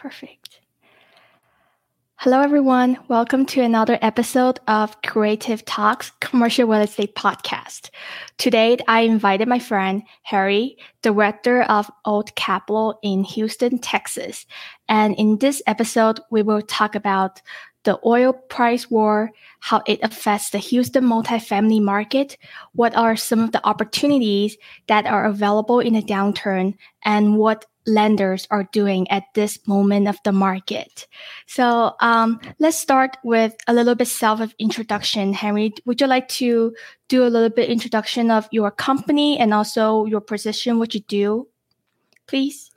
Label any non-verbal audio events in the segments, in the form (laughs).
Perfect. Hello, everyone. Welcome to another episode of Creative Talks Commercial Real Estate Podcast. Today, I invited my friend Harry, director of Old Capital in Houston, Texas. And in this episode, we will talk about the oil price war, how it affects the Houston multifamily market, what are some of the opportunities that are available in a downturn, and what lenders are doing at this moment of the market. So um, let's start with a little bit self introduction. Henry, would you like to do a little bit introduction of your company and also your position, what you do, please?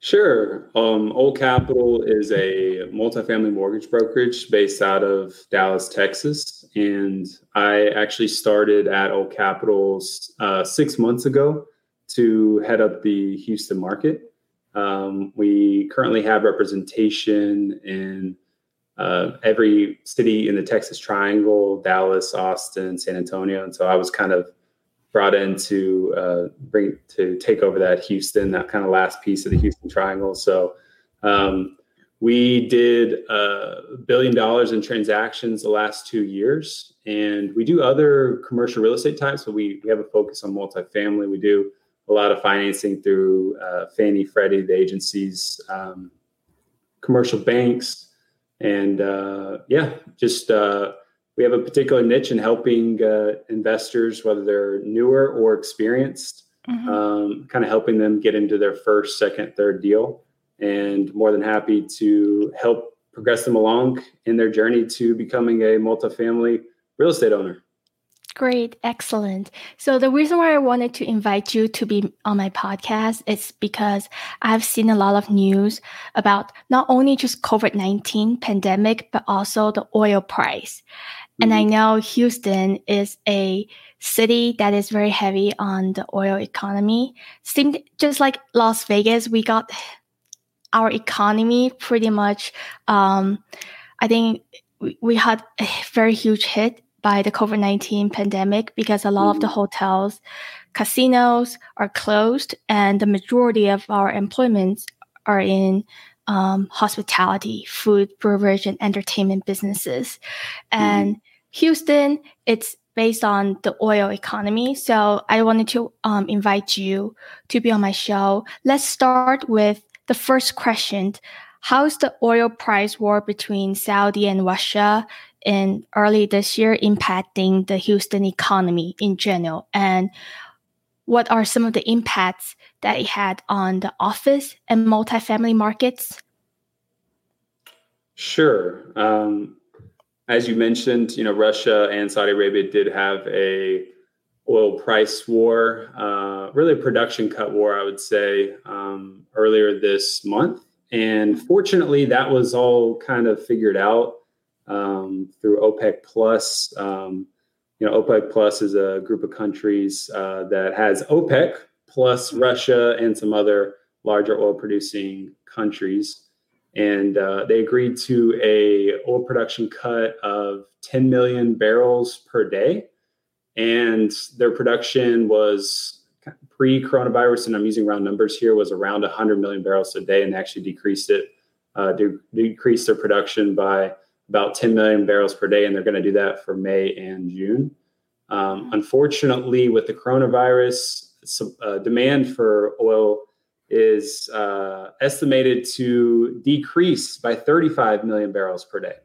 Sure. Um, Old Capital is a multifamily mortgage brokerage based out of Dallas, Texas. And I actually started at Old Capital uh, six months ago to head up the Houston market. Um, we currently have representation in uh, every city in the Texas Triangle, Dallas, Austin, San Antonio. And so I was kind of brought in to uh, bring to take over that Houston, that kind of last piece of the Houston Triangle. So um, we did a billion dollars in transactions the last two years, and we do other commercial real estate types. So we we have a focus on multifamily. We do a lot of financing through uh, Fannie, Freddie, the agencies, um, commercial banks, and uh, yeah, just uh, we have a particular niche in helping uh, investors, whether they're newer or experienced, mm-hmm. um, kind of helping them get into their first, second, third deal, and more than happy to help progress them along in their journey to becoming a multifamily real estate owner. Great, excellent. So the reason why I wanted to invite you to be on my podcast is because I've seen a lot of news about not only just COVID-19 pandemic, but also the oil price. Mm-hmm. And I mm-hmm. know Houston is a city that is very heavy on the oil economy. Seemed just like Las Vegas, we got our economy pretty much, um, I think we, we had a very huge hit by the COVID 19 pandemic because a lot mm of the mm-hmm. hotels, casinos are closed, and the majority of our employments are in um, hospitality, food, beverage, and entertainment businesses. And mm Houston, it's based on the oil economy. So I wanted to um, invite you to be on my show. Let's start with the first question. How's the oil price war between Saudi and Russia in early this year impacting the Houston economy in general? And what are some of the impacts that it had on the office and multifamily markets? Sure. Um, as you mentioned, you know, Russia and Saudi Arabia did have a oil price war, uh, really a production cut war, I would say, um, earlier this month. And fortunately, that was all kind of figured out um, through OPEC Plus. Um, you know, OPEC Plus is a group of countries uh, that has OPEC plus Russia and some other larger oil producing countries. And uh, they agreed to a oil production cut of 10 million barrels per day. And their production was pre-coronavirus, and I'm using round numbers here, was around 100 million barrels a day, and actually decreased it, uh, de- decreased their production by about 10 million barrels per day, and they're going to do that for May and June. Um, unfortunately, with the coronavirus, uh, demand for oil is uh, estimated to decrease by 35 million barrels per day.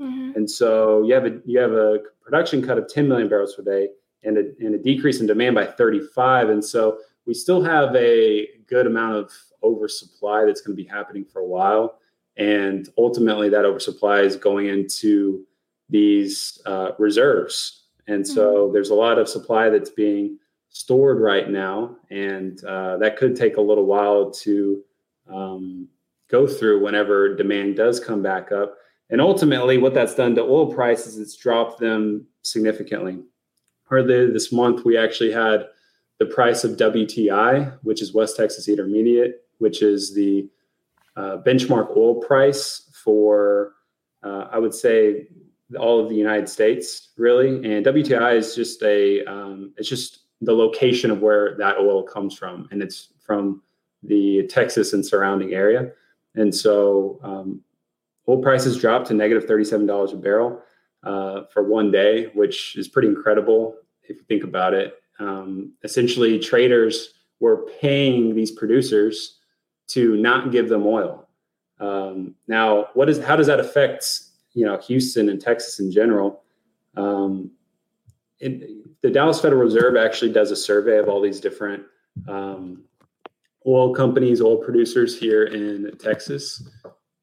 Mm-hmm. And so you have a you have a production cut of 10 million barrels per day and a, and a decrease in demand by 35. And so we still have a good amount of oversupply that's going to be happening for a while. And ultimately, that oversupply is going into these uh, reserves. And so mm-hmm. there's a lot of supply that's being stored right now, and uh, that could take a little while to um, go through whenever demand does come back up. And ultimately, what that's done to oil prices, it's dropped them significantly. Earlier this month, we actually had the price of WTI, which is West Texas Intermediate, which is the uh, benchmark oil price for, uh, I would say, all of the United States, really. And WTI is just a, um, it's just the location of where that oil comes from, and it's from the Texas and surrounding area. And so um, oil prices dropped to negative $37 a barrel uh, for one day, which is pretty incredible if you think about it. Um, essentially, traders were paying these producers to not give them oil. Um, now, what is how does that affect you know Houston and Texas in general? Um, it, the Dallas Federal Reserve actually does a survey of all these different um, oil companies, oil producers here in Texas,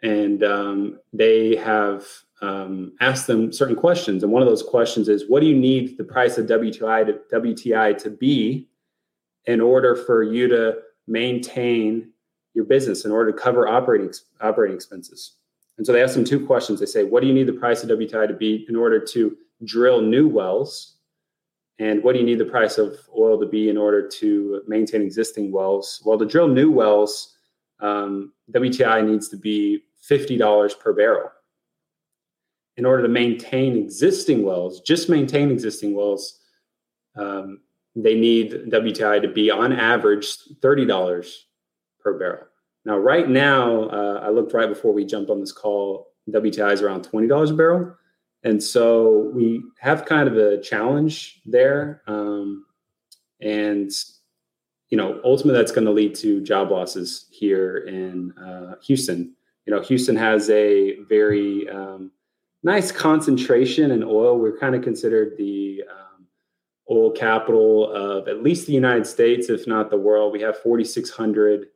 and um, they have um, asked them certain questions. And one of those questions is, what do you need the price of WTI to WTI to be in order for you to maintain your business, in order to cover operating operating expenses? And so they ask them two questions. They say, what do you need the price of WTI to be in order to drill new wells? And what do you need the price of oil to be in order to maintain existing wells? Well, to drill new wells, um, WTI needs to be $50 per barrel. In order to maintain existing wells, just maintain existing wells, um, they need WTI to be on average $30 per barrel. Now, right now, uh, I looked right before we jumped on this call, WTI is around $20 a barrel. And so we have kind of a challenge there. Um, and, you know, ultimately that's going to lead to job losses here in uh, Houston. You know, Houston has a very um, nice concentration in oil. We're kind of considered the um, oil capital of at least the United States, if not the world. We have 4,600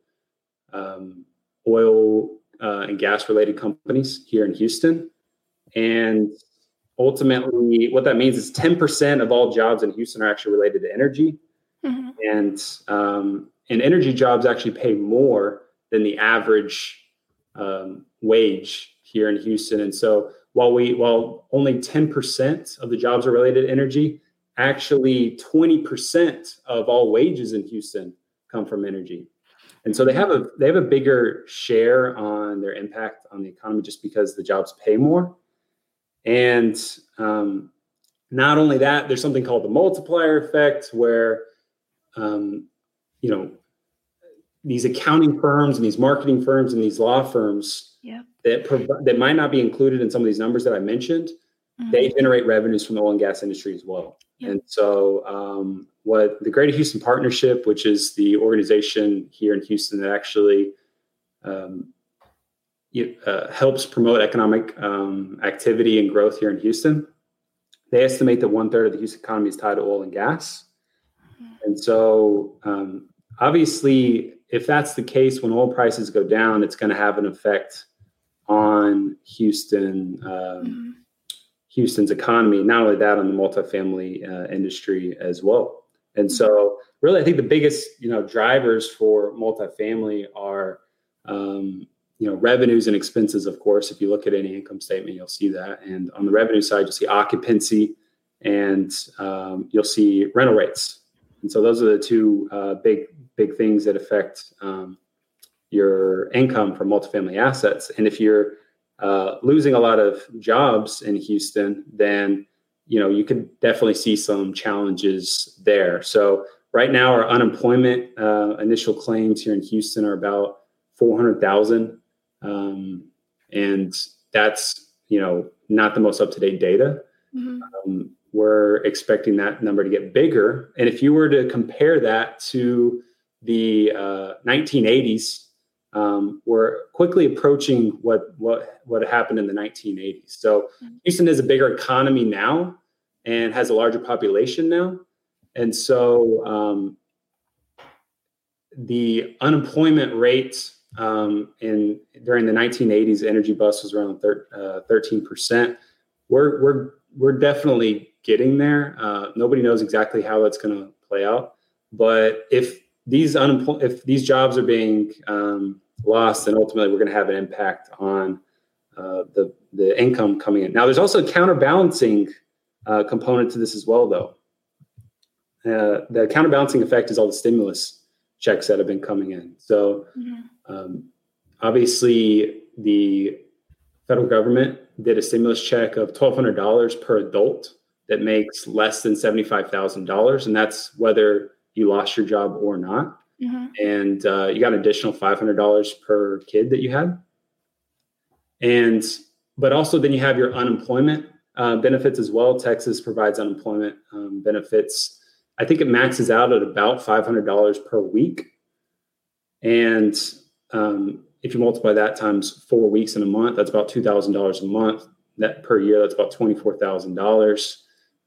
um, oil uh, and gas related companies here in Houston. And ultimately, what that means is 10% of all jobs in Houston are actually related to energy. Mm-hmm. And, um, and energy jobs actually pay more than the average um, wage here in Houston. And so while we while only 10% of the jobs are related to energy, actually 20% of all wages in Houston come from energy. And so they have a they have a bigger share on their impact on the economy just because the jobs pay more. And um, not only that, there's something called the multiplier effect, where um, you know these accounting firms and these marketing firms and these law firms yeah. that prov- that might not be included in some of these numbers that I mentioned. Mm-hmm. They generate revenues from the oil and gas industry as well. Yeah. And so, um, what the Greater Houston Partnership, which is the organization here in Houston that actually um, uh, helps promote economic um, activity and growth here in Houston. They estimate that one third of the Houston economy is tied to oil and gas. And so, um, obviously, if that's the case, when oil prices go down, it's going to have an effect on Houston, um, mm-hmm. Houston's economy. Not only that, on the multifamily uh, industry as well. And so, mm-hmm. really, I think the biggest you know drivers for multifamily are um, you know revenues and expenses of course if you look at any income statement you'll see that and on the revenue side you'll see occupancy and um, you'll see rental rates and so those are the two uh, big big things that affect um, your income from multifamily assets and if you're uh, losing a lot of jobs in houston then you know you could definitely see some challenges there so right now our unemployment uh, initial claims here in houston are about 400000 um, and that's you know not the most up to date data. Mm-hmm. Um, we're expecting that number to get bigger, and if you were to compare that to the uh, 1980s, um, we're quickly approaching what what what happened in the 1980s. So mm-hmm. Houston is a bigger economy now and has a larger population now, and so um, the unemployment rate um, and during the 1980s, energy bust was around thir- uh, 13%. We're, we're, we're definitely getting there. Uh, nobody knows exactly how that's going to play out. But if these unempl- if these jobs are being um, lost, and ultimately we're going to have an impact on uh, the the income coming in. Now, there's also a counterbalancing uh, component to this as well, though. Uh, the counterbalancing effect is all the stimulus checks that have been coming in. So mm-hmm. um, obviously, the federal government did a stimulus check of $1,200 per adult that makes less than $75,000. And that's whether you lost your job or not. Mm-hmm. And uh, you got an additional $500 per kid that you had. and but also then you have your unemployment uh, benefits as well. Texas provides unemployment um, benefits. I think it maxes out at about $500 per week. And um, if you multiply that times four weeks in a month, that's about $2,000 a month. That per year, that's about $24,000.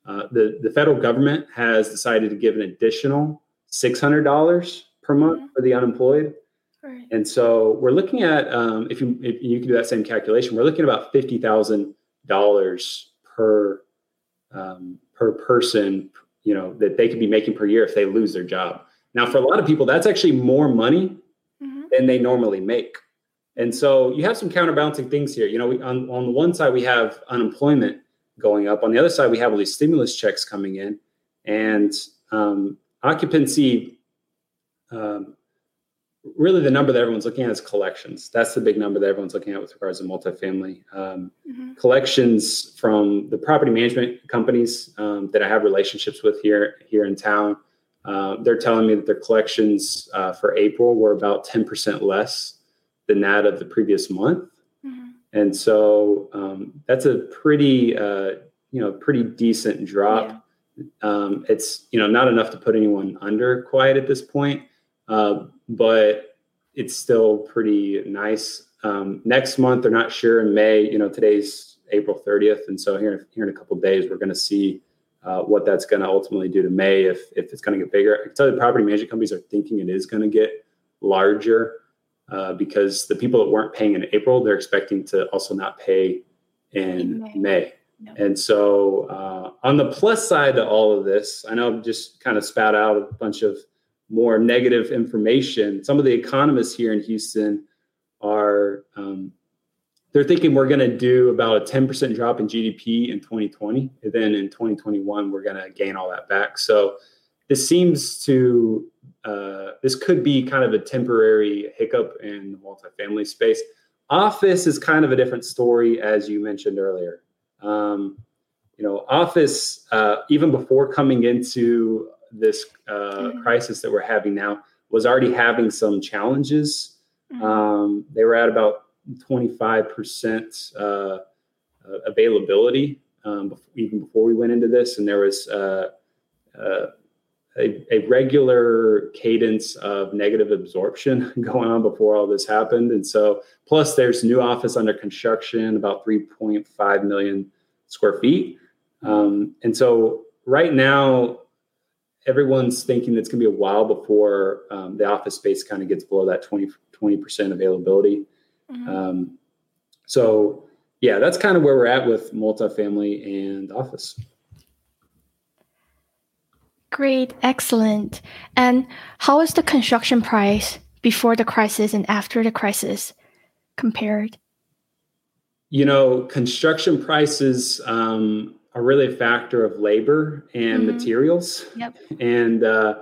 Uh, the, the federal government has decided to give an additional $600 per month mm-hmm. for the unemployed. Right. And so we're looking at, um, if, you, if you can do that same calculation, we're looking at about $50,000 per, um, per person, you know, that they could be making per year if they lose their job. Now, for a lot of people, that's actually more money mm-hmm. than they normally make. And so you have some counterbalancing things here. You know, we, on, on the one side, we have unemployment going up. On the other side, we have all these stimulus checks coming in, and um, occupancy. Um, really, the number that everyone's looking at is collections. That's the big number that everyone's looking at with regards to multifamily um, mm-hmm. collections from the property management companies um, that I have relationships with here here in town. Uh, they're telling me that their collections uh, for April were about ten percent less than that of the previous month. Mm-hmm. And so um, that's a pretty, uh, you know, pretty decent drop. Yeah. Um, it's, you know, not enough to put anyone under quiet at this point, uh, but it's still pretty nice. Um, next month, they're not sure in May, you know, today's April 30th. And so here, here in a couple days, we're going to see uh, what that's going to ultimately do to May if, if it's going to get bigger. I can tell you the property management companies are thinking it is going to get larger uh, because the people that weren't paying in April, they're expecting to also not pay in, May. May. And so, uh, on the plus side to all of this, I know I've just kind of spat out a bunch of more negative information. Some of the economists here in Houston are um, they're thinking we're going to do about a 10% drop in GDP in 2020, and then in 2021 we're going to gain all that back. So this seems to uh, this could be kind of a temporary hiccup in the multifamily space. Office is kind of a different story, as you mentioned earlier. Um, you know, office uh, even before coming into this uh, mm-hmm. crisis that we're having now was already having some challenges. Mm-hmm. Um, they were at about 25% uh, uh, availability um, even before we went into this, and there was uh, uh, a, a, regular cadence of negative absorption (laughs) going on before all this happened. And so, plus there's new office under construction, about 3.5 million square feet. Um, and so, right now, everyone's thinking it's going to be a while before um, the office space kind of gets below that 20, 20% availability. Mm-hmm. Um, so, yeah, that's kind of where we're at with multifamily and office. Great, excellent. And how is the construction price before the crisis and after the crisis compared? You know, construction prices um, are really a factor of labor and mm-hmm. materials. Yep. And uh,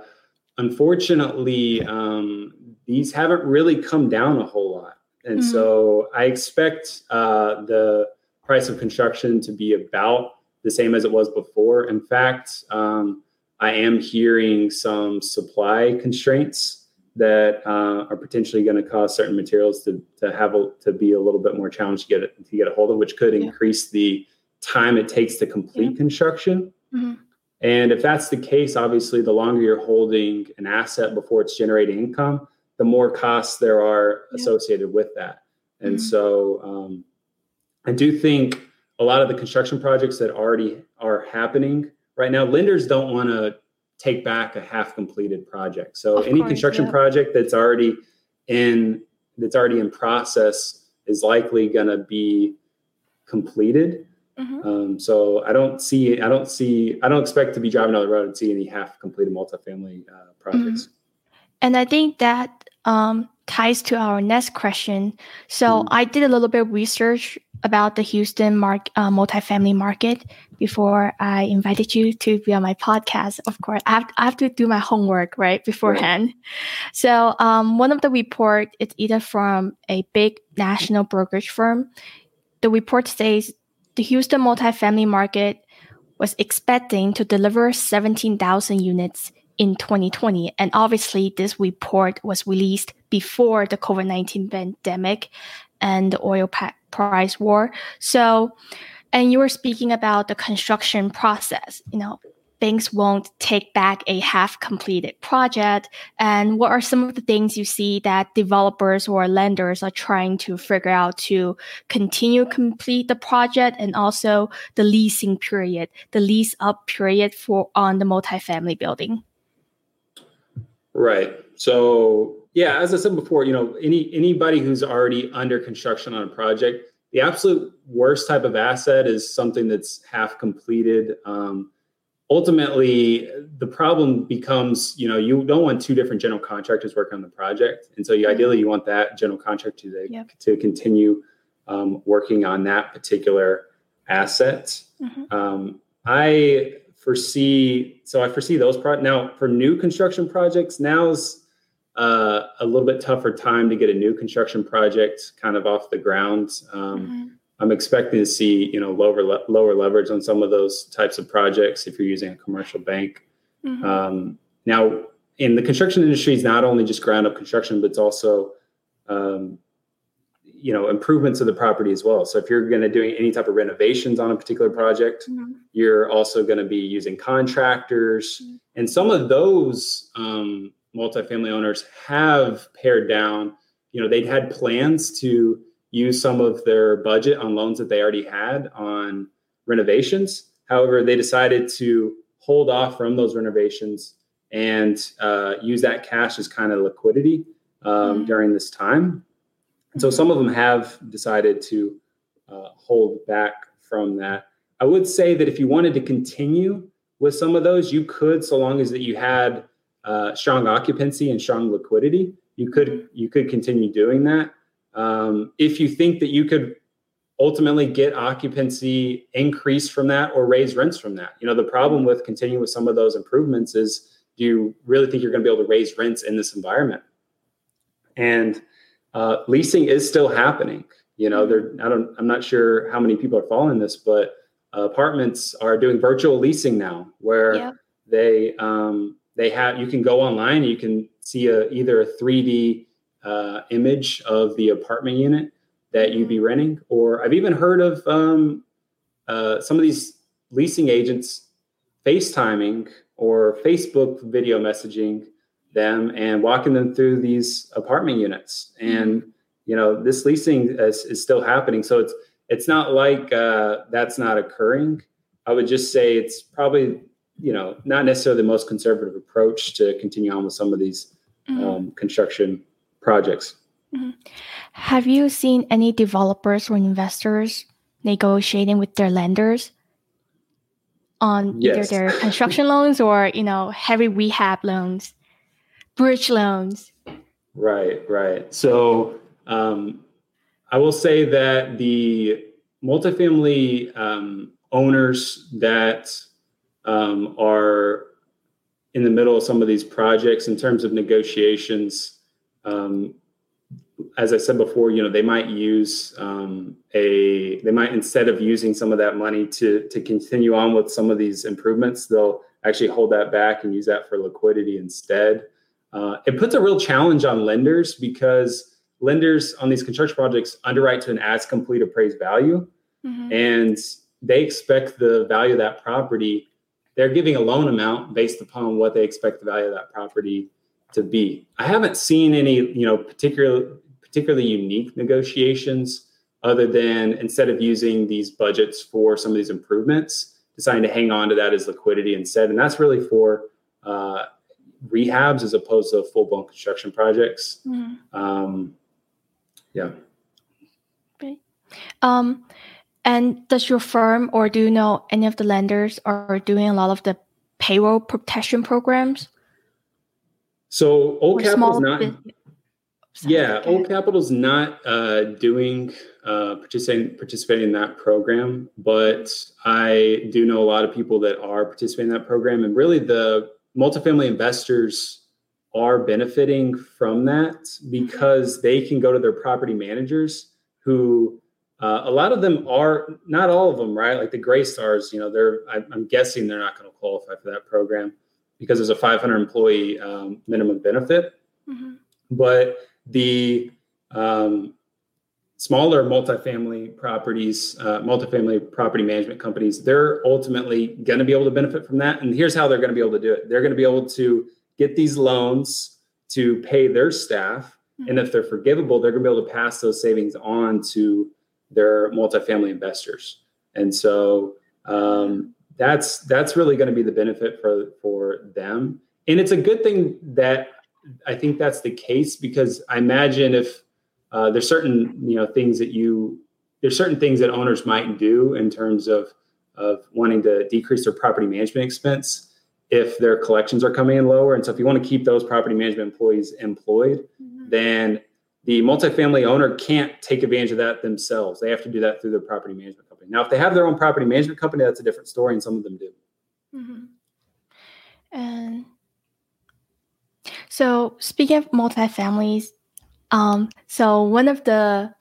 unfortunately, um, these haven't really come down a whole lot. And mm-hmm. so I expect uh, the price of construction to be about the same as it was before. In fact, um, I am hearing some supply constraints that uh, are potentially going to cause certain materials to to have a, to be a little bit more challenged to get it, to get a hold of, which could yeah. increase the time it takes to complete yeah. construction. Mm-hmm. And if that's the case, obviously, the longer you're holding an asset before it's generating income, the more costs there are yeah. associated with that. And mm-hmm. so, um, I do think a lot of the construction projects that already are happening right now lenders don't want to take back a half completed project so of any course, construction yeah. project that's already in that's already in process is likely going to be completed mm-hmm. um, so i don't see i don't see i don't expect to be driving down the road and see any half completed multifamily uh, projects mm-hmm. and i think that um, ties to our next question. So mm. I did a little bit of research about the Houston mark, uh, multifamily market before I invited you to be on my podcast. Of course, I have, I have to do my homework right beforehand. Right. So um, one of the report is either from a big national brokerage firm. The report says the Houston multifamily market was expecting to deliver 17,000 units in 2020. And obviously, this report was released before the COVID 19 pandemic and the oil price war. So, and you were speaking about the construction process. You know, banks won't take back a half completed project? And what are some of the things you see that developers or lenders are trying to figure out to continue complete the project and also the leasing period, the lease up period for on the multifamily building? Right. So yeah, as I said before, you know, any anybody who's already under construction on a project, the absolute worst type of asset is something that's half completed. Um, ultimately the problem becomes you know you don't want two different general contractors working on the project and so you mm-hmm. ideally you want that general contractor to, yep. to continue um, working on that particular asset mm-hmm. um, i foresee so i foresee those pro- now for new construction projects now's uh, a little bit tougher time to get a new construction project kind of off the ground um, mm-hmm I'm expecting to see you know lower le- lower leverage on some of those types of projects if you're using a commercial bank. Mm-hmm. Um, now, in the construction industry, is not only just ground up construction, but it's also um, you know improvements of the property as well. So if you're going to do any type of renovations on a particular project, mm-hmm. you're also going to be using contractors, mm-hmm. and some of those um, multifamily owners have pared down. You know, they'd had plans to use some of their budget on loans that they already had on renovations. However, they decided to hold off from those renovations and uh, use that cash as kind of liquidity um, mm-hmm. during this time. And so some of them have decided to uh, hold back from that. I would say that if you wanted to continue with some of those, you could, so long as that you had uh, strong occupancy and strong liquidity, you could mm-hmm. you could continue doing that. Um, if you think that you could ultimately get occupancy increase from that or raise rents from that, you know, the problem with continuing with some of those improvements is do you really think you're going to be able to raise rents in this environment? And uh, leasing is still happening. You know, there. I don't. I'm not sure how many people are following this, but uh, apartments are doing virtual leasing now, where yep. they um, they have you can go online, you can see a either a 3D uh, image of the apartment unit that you'd be mm-hmm. renting. Or I've even heard of um, uh, some of these leasing agents FaceTiming or Facebook video messaging them and walking them through these apartment units. And mm-hmm. you know, this leasing is, is still happening. So it's it's not like uh, that's not occurring. I would just say it's probably you know not necessarily the most conservative approach to continue on with some of these mm-hmm. um, construction projects. Mm-hmm. Have you seen any developers or investors negotiating with their lenders on yes. either their construction (laughs) loans or you know heavy rehab loans, bridge loans? Right, right. So um, I will say that the multifamily um, owners that um, are in the middle of some of these projects in terms of negotiations um, as I said before, you know, they might use um, a, they might instead of using some of that money to to continue on with some of these improvements, they'll actually hold that back and use that for liquidity instead. Uh, it puts a real challenge on lenders because lenders on these construction projects underwrite to an as complete appraised value, mm-hmm. and they expect the value of that property. They're giving a loan amount based upon what they expect the value of that property to be. I haven't seen any, you know, particular particularly unique negotiations other than instead of using these budgets for some of these improvements, deciding to hang on to that as liquidity instead. And that's really for uh, rehabs as opposed to full blown construction projects. Mm-hmm. Um, yeah. Okay. Um, and does your firm or do you know any of the lenders are doing a lot of the payroll protection programs? So Old Capital is not. Yeah, okay. Old is not uh, doing uh, participating participating in that program, but I do know a lot of people that are participating in that program, and really the multifamily investors are benefiting from that mm-hmm. because they can go to their property managers who uh, a lot of them are not all of them right like the Greystars you know they're I, i'm guessing they're not going to qualify for that program because there's a 500 employee um, minimum benefit. Mm-hmm. But the um, smaller multifamily properties, uh, multifamily property management companies, they're ultimately going to be able to benefit from that. And here's how they're going to be able to do it: they're going to be able to get these loans to pay their staff, mm-hmm. and if they're forgivable, they're going to be able to pass those savings on to their multifamily investors. And so um, that's that's really going to be the benefit for for them. And it's a good thing that I think that's the case because I imagine if uh, there's certain you know things that you there's certain things that owners might do in terms of of wanting to decrease their property management expense if their collections are coming in lower. And so if you want to keep those property management employees employed, mm-hmm. then the multifamily owner can't take advantage of that themselves. They have to do that through their property management. Now, if they have their own property management company, that's a different story, and some of them do. Mm-hmm. And so, speaking of multifamilies, um, so one of the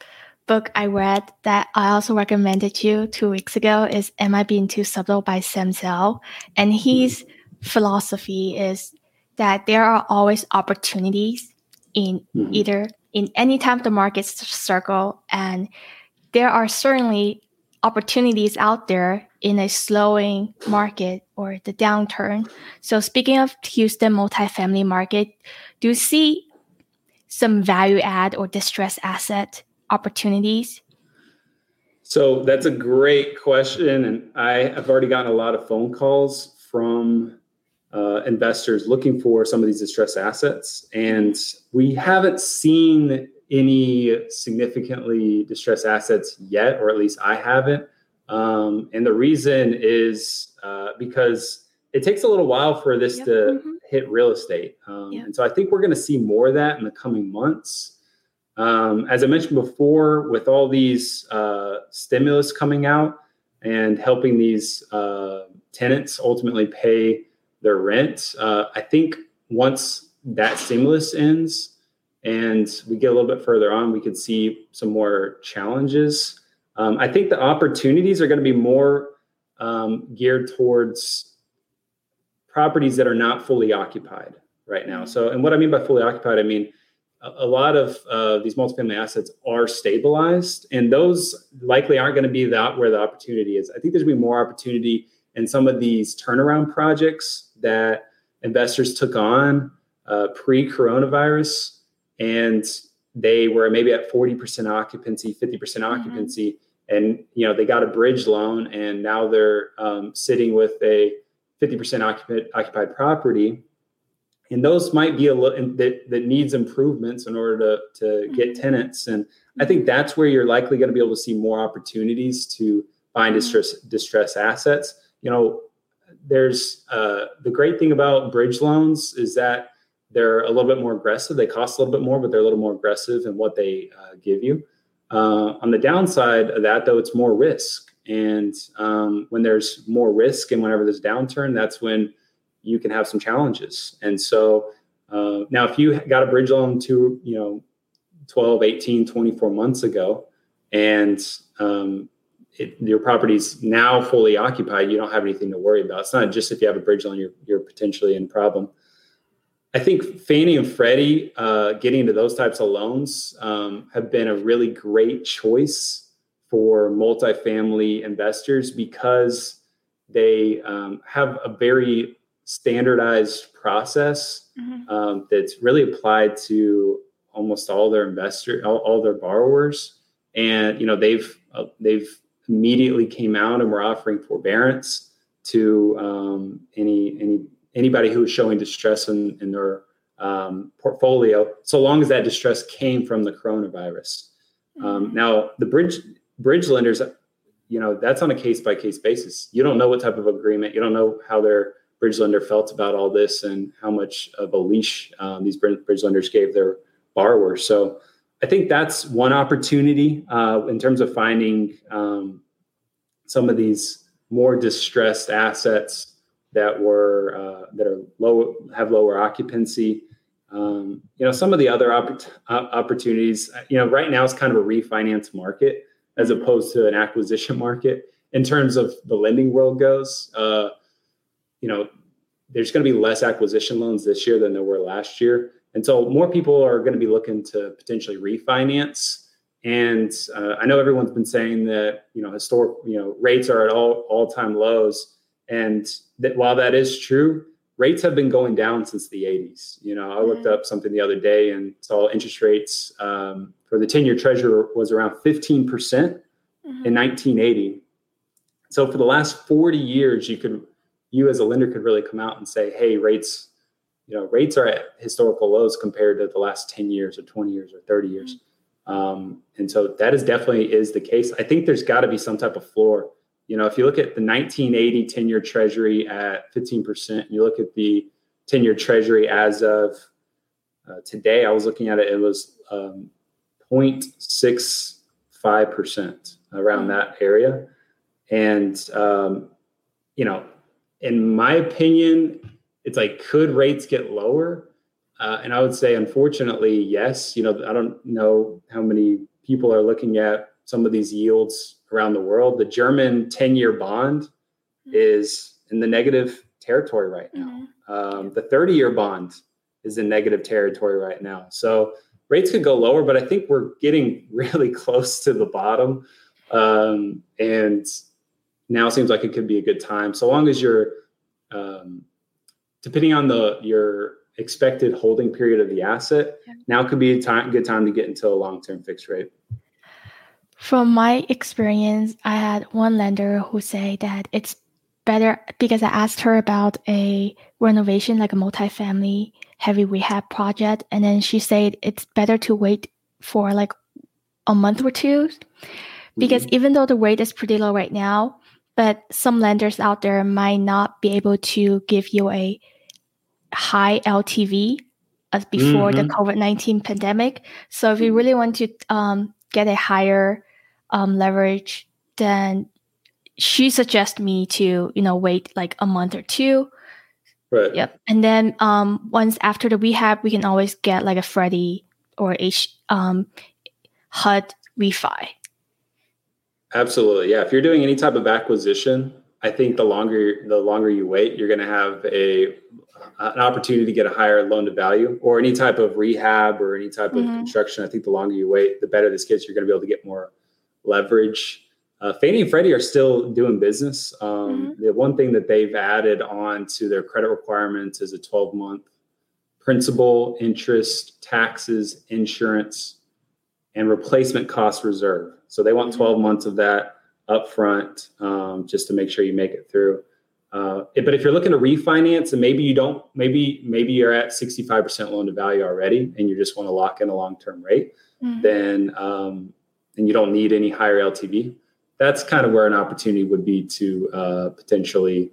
book I read that I also recommended you two weeks ago is "Am I Being Too Subtle" by Sam Zell, and his philosophy is that there are always opportunities in mm-hmm. either in any time the markets circle, and there are certainly opportunities out there in a slowing market or the downturn. So speaking of Houston multifamily market, do you see some value add or distress asset opportunities? So that's a great question. And I have already gotten a lot of phone calls from uh, investors looking for some of these distressed assets. And we haven't seen any significantly distressed assets yet, or at least I haven't. Um, and the reason is uh, because it takes a little while for this yep. to mm-hmm. hit real estate. Um, yep. And so I think we're going to see more of that in the coming months. Um, as I mentioned before, with all these uh, stimulus coming out and helping these uh, tenants ultimately pay their rent, uh, I think once that stimulus ends and we get a little bit further on, we could see some more challenges. Um, I think the opportunities are going to be more um, geared towards properties that are not fully occupied right now. So, and what I mean by fully occupied, I mean a, a lot of uh, these multifamily assets are stabilized, and those likely aren't going to be that where the opportunity is. I think there's going to be more opportunity in some of these turnaround projects that investors took on uh, pre-coronavirus, and they were maybe at 40% occupancy, 50% mm-hmm. occupancy. And you know they got a bridge loan, and now they're um, sitting with a 50% occupied, occupied property and those might be a little that, that needs improvements in order to, to get mm-hmm. tenants and i think that's where you're likely going to be able to see more opportunities to find mm-hmm. distress distress assets you know there's uh, the great thing about bridge loans is that they're a little bit more aggressive they cost a little bit more but they're a little more aggressive in what they uh, give you uh, on the downside of that though it's more risk and um, when there's more risk and whenever there's downturn, that's when you can have some challenges. And so uh, now, if you got a bridge loan to, you know, 12, 18, 24 months ago, and um, it, your property's now fully occupied, you don't have anything to worry about. It's not just if you have a bridge loan, you're, you're potentially in problem. I think Fannie and Freddie uh, getting into those types of loans um, have been a really great choice for multifamily investors because they um, have a very standardized process mm-hmm. um, that's really applied to almost all their investor all, all their borrowers and you know they've uh, they've immediately came out and were offering forbearance to um, any any anybody who is showing distress in, in their um, portfolio so long as that distress came from the coronavirus um, mm-hmm. now the bridge bridge lenders, you know, that's on a case by case basis. You don't know what type of agreement, you don't know how their bridge lender felt about all this and how much of a leash um, these bridge lenders gave their borrowers. So I think that's one opportunity uh, in terms of finding um, some of these more distressed assets that were uh, that are low have lower occupancy. Um, you know, some of the other opp- opportunities. You know, right now it's kind of a refinance market as opposed to an acquisition (laughs) market in terms of the lending world goes. Uh, you know, there's going to be less acquisition loans this year than there were last year. And so more people are going to be looking to potentially refinance And uh, I know everyone's been saying that you know historic you know rates are at all all time lows, and that while that is true, rates have been going down since the 80s. You know, I looked mm-hmm. up something the other day and saw interest rates um, for the 10 year treasury was around 15% mm-hmm. in 1980. So for the last 40 years, you could you as a lender could really come out and say, hey, rates you know rates are at historical lows compared to the last 10 years or 20 years or 30 years mm-hmm. um, and so that is definitely is the case i think there's got to be some type of floor you know if you look at the 1980 10 year treasury at 15% you look at the 10 year treasury as of uh, today i was looking at it it was um, 0.65% around mm-hmm. that area. And um, you know in my opinion it's like could rates get lower? Uh, and i would say unfortunately yes. You know i don't know how many people are looking at some of these yields around the world the german 10 year bond mm-hmm. is in the negative territory right now mm-hmm. um, the 30 year bond is in negative territory right now so rates could go lower but i think we're getting (laughs) really close to the bottom um, and now seems like it could be a good time so long as you're um, depending on the your expected holding period of the asset, yeah. now could be a time, good time to get into a long term fixed rate. From my experience, I had one lender who said that it's better because I asked her about a renovation, like a multifamily heavy rehab project, and then she said it's better to wait for like a month or two because mm-hmm. even though the rate is pretty low right now, but some lenders out there might not be able to give you a high LTV as before mm-hmm. the COVID 19 pandemic. So if you really want to um, get a higher um, leverage, then she suggests me to, you know, wait like a month or two. Right. Yep. And then um, once after the rehab, we can always get like a Freddie or H um, HUD refi. Absolutely. Yeah. If you're doing any type of acquisition, I think the longer the longer you wait, you're going to have a an opportunity to get a higher loan to value or any type of rehab or any type mm-hmm. of construction. I think the longer you wait, the better this gets. You're going to be able to get more leverage. Uh, Fannie and Freddie are still doing business. Um, mm-hmm. The one thing that they've added on to their credit requirements is a 12 month principal, interest, taxes, insurance, and replacement cost reserve. So they want 12 months of that upfront um, just to make sure you make it through. Uh, but if you're looking to refinance and maybe you don't, maybe maybe you're at 65% loan to value already, and you just want to lock in a long term rate, mm-hmm. then um, and you don't need any higher LTV. That's kind of where an opportunity would be to uh, potentially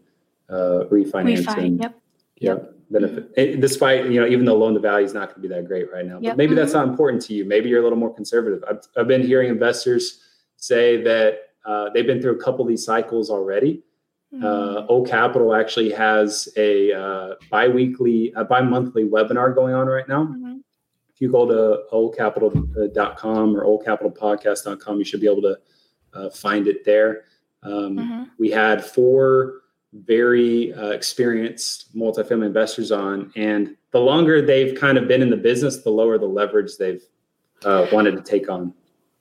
uh, refinance. Refi, and, yep. Yep. Benefit, mm-hmm. despite you know, even though loan to value is not going to be that great right now. Yep. But maybe mm-hmm. that's not important to you. Maybe you're a little more conservative. I've, I've been hearing investors say that uh, they've been through a couple of these cycles already. Mm-hmm. Uh, O Capital actually has a uh, biweekly, a bi-monthly webinar going on right now. Mm-hmm. If you go to ocapital.com or ocapitalpodcast.com, you should be able to uh, find it there. Um, mm-hmm. We had four very uh, experienced multifamily investors on, and the longer they've kind of been in the business, the lower the leverage they've uh, wanted to take on.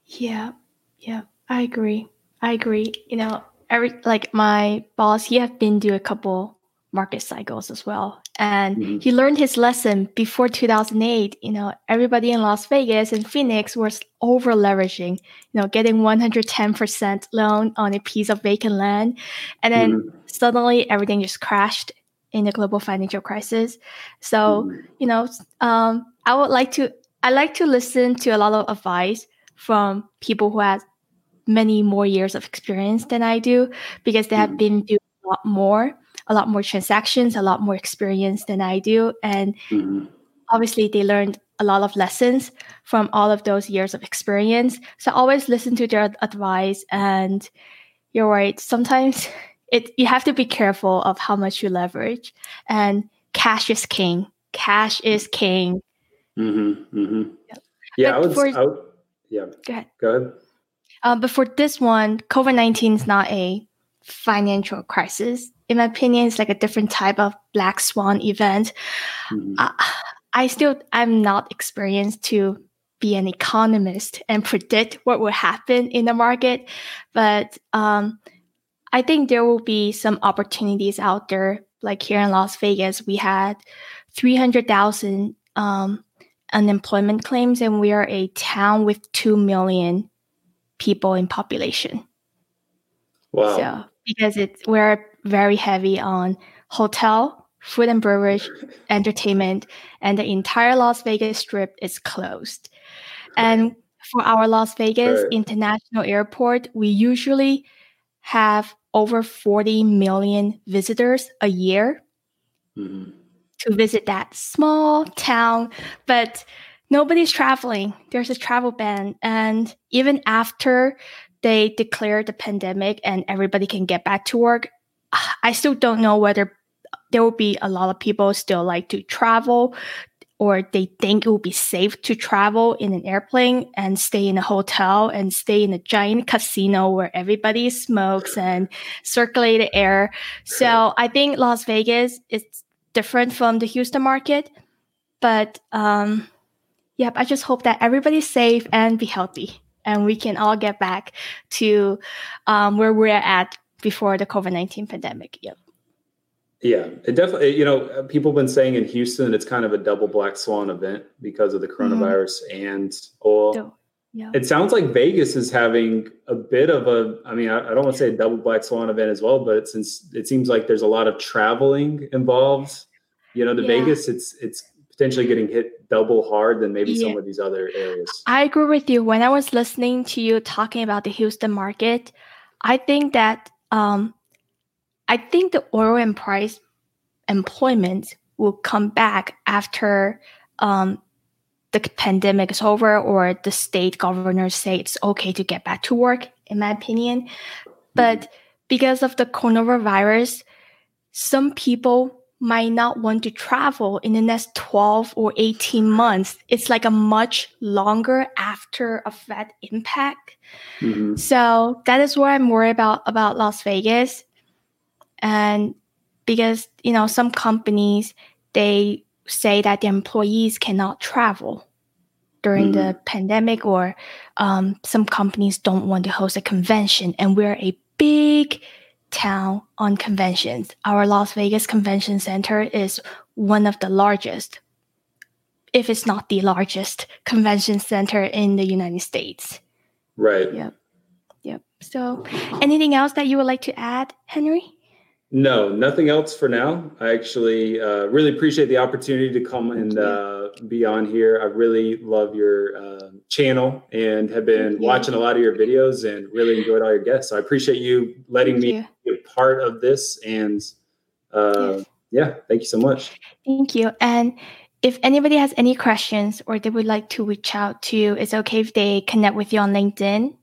Yeah, yeah, I agree. I agree. You know, every like my boss, he have been to a couple market cycles as well. And mm-hmm. he learned his lesson before 2008. You know, everybody in Las Vegas and Phoenix was over leveraging, you know, getting 110% loan on a piece of vacant land. And then mm-hmm. suddenly everything just crashed in the global financial crisis. So, mm-hmm. you know, um, I would like to, I like to listen to a lot of advice from people who have many more years of experience than I do because they have mm-hmm. been doing a lot more, a lot more transactions, a lot more experience than I do. And mm-hmm. obviously, they learned a lot of lessons from all of those years of experience. So I always listen to their advice. And you're right, sometimes (laughs) it you have to be careful of how much you leverage. And cash is king. Cash is king. Mm-hmm, mm-hmm. Yeah, I would, for, I would, yeah. Go ahead. Go ahead. Uh, but for this one, COVID 19 is not a financial crisis. In my opinion, it's like a different type of black swan event. Mm-hmm. Uh, I still, I'm not experienced to be an economist and predict what will happen in the market, but um, I think there will be some opportunities out there. Like here in Las Vegas, we had 300,000 um, unemployment claims, and we are a town with 2 million people in population. Wow. So, because it's, we're very heavy on hotel, food and beverage, entertainment, and the entire Las Vegas strip is closed. And for our Las Vegas right. International Airport, we usually have over 40 million visitors a year mm-hmm. to visit that small town. But nobody's traveling. There's a travel ban. And even after they declare the pandemic and everybody can get back to work, I still don't know whether there will be a lot of people still like to travel or they think it will be safe to travel in an airplane and stay in a hotel and stay in a giant casino where everybody smokes and circulated air. So I think Las Vegas is different from the Houston market. But um, yep, I just hope that everybody's safe and be healthy and we can all get back to um, where we're at before the COVID 19 pandemic. Yep. Yeah, it definitely, you know, people have been saying in Houston, it's kind of a double black swan event because of the mm-hmm. coronavirus mm-hmm. and oil. Yeah. It sounds like Vegas is having a bit of a, I mean, I, I don't want to say a double black swan event as well, but since it seems like there's a lot of traveling involved, you know, the yeah. Vegas, it's, it's potentially getting hit double hard than maybe yeah. some of these other areas. I agree with you. When I was listening to you talking about the Houston market, I think that um, I think the oil and price employment will come back after um, the pandemic is over or the state governors say it's okay to get back to work, in my opinion. But mm-hmm. because of the coronavirus, some people might not want to travel in the next 12 or 18 months. It's like a much longer after effect impact. Mm-hmm. So that is what I'm worried about about Las Vegas. And because, you know, some companies they say that the employees cannot travel during mm-hmm. the pandemic or um, some companies don't want to host a convention and we're a big town on conventions. Our Las Vegas Convention Center is one of the largest, if it's not the largest, convention center in the United States. Right. Yep. Yep. So, anything else that you would like to add, Henry? No, nothing else for now. I actually uh, really appreciate the opportunity to come and uh, be on here. I really love your uh, channel and have been watching a lot of your videos and really enjoyed all your guests. So I appreciate you letting thank me you. be a part of this. And uh, yes. yeah, thank you so much. Thank you. And if anybody has any questions or they would like to reach out to you, it's okay if they connect with you on LinkedIn.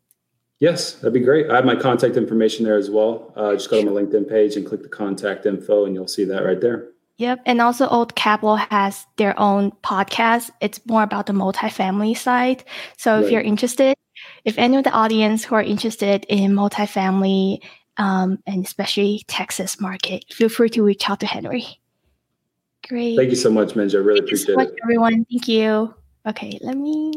Yes, that'd be great. I have my contact information there as well. Uh, just go to my LinkedIn page and click the contact info, and you'll see that right there. Yep. And also, Old Capital has their own podcast. It's more about the multifamily side. So if you're interested, if any of the audience who are interested in multifamily um, and especially Texas market, feel free to reach out to Henry. Great. Thank you so much, Minja. I really Thank appreciate so much, it. Everyone, thank you. Okay, let me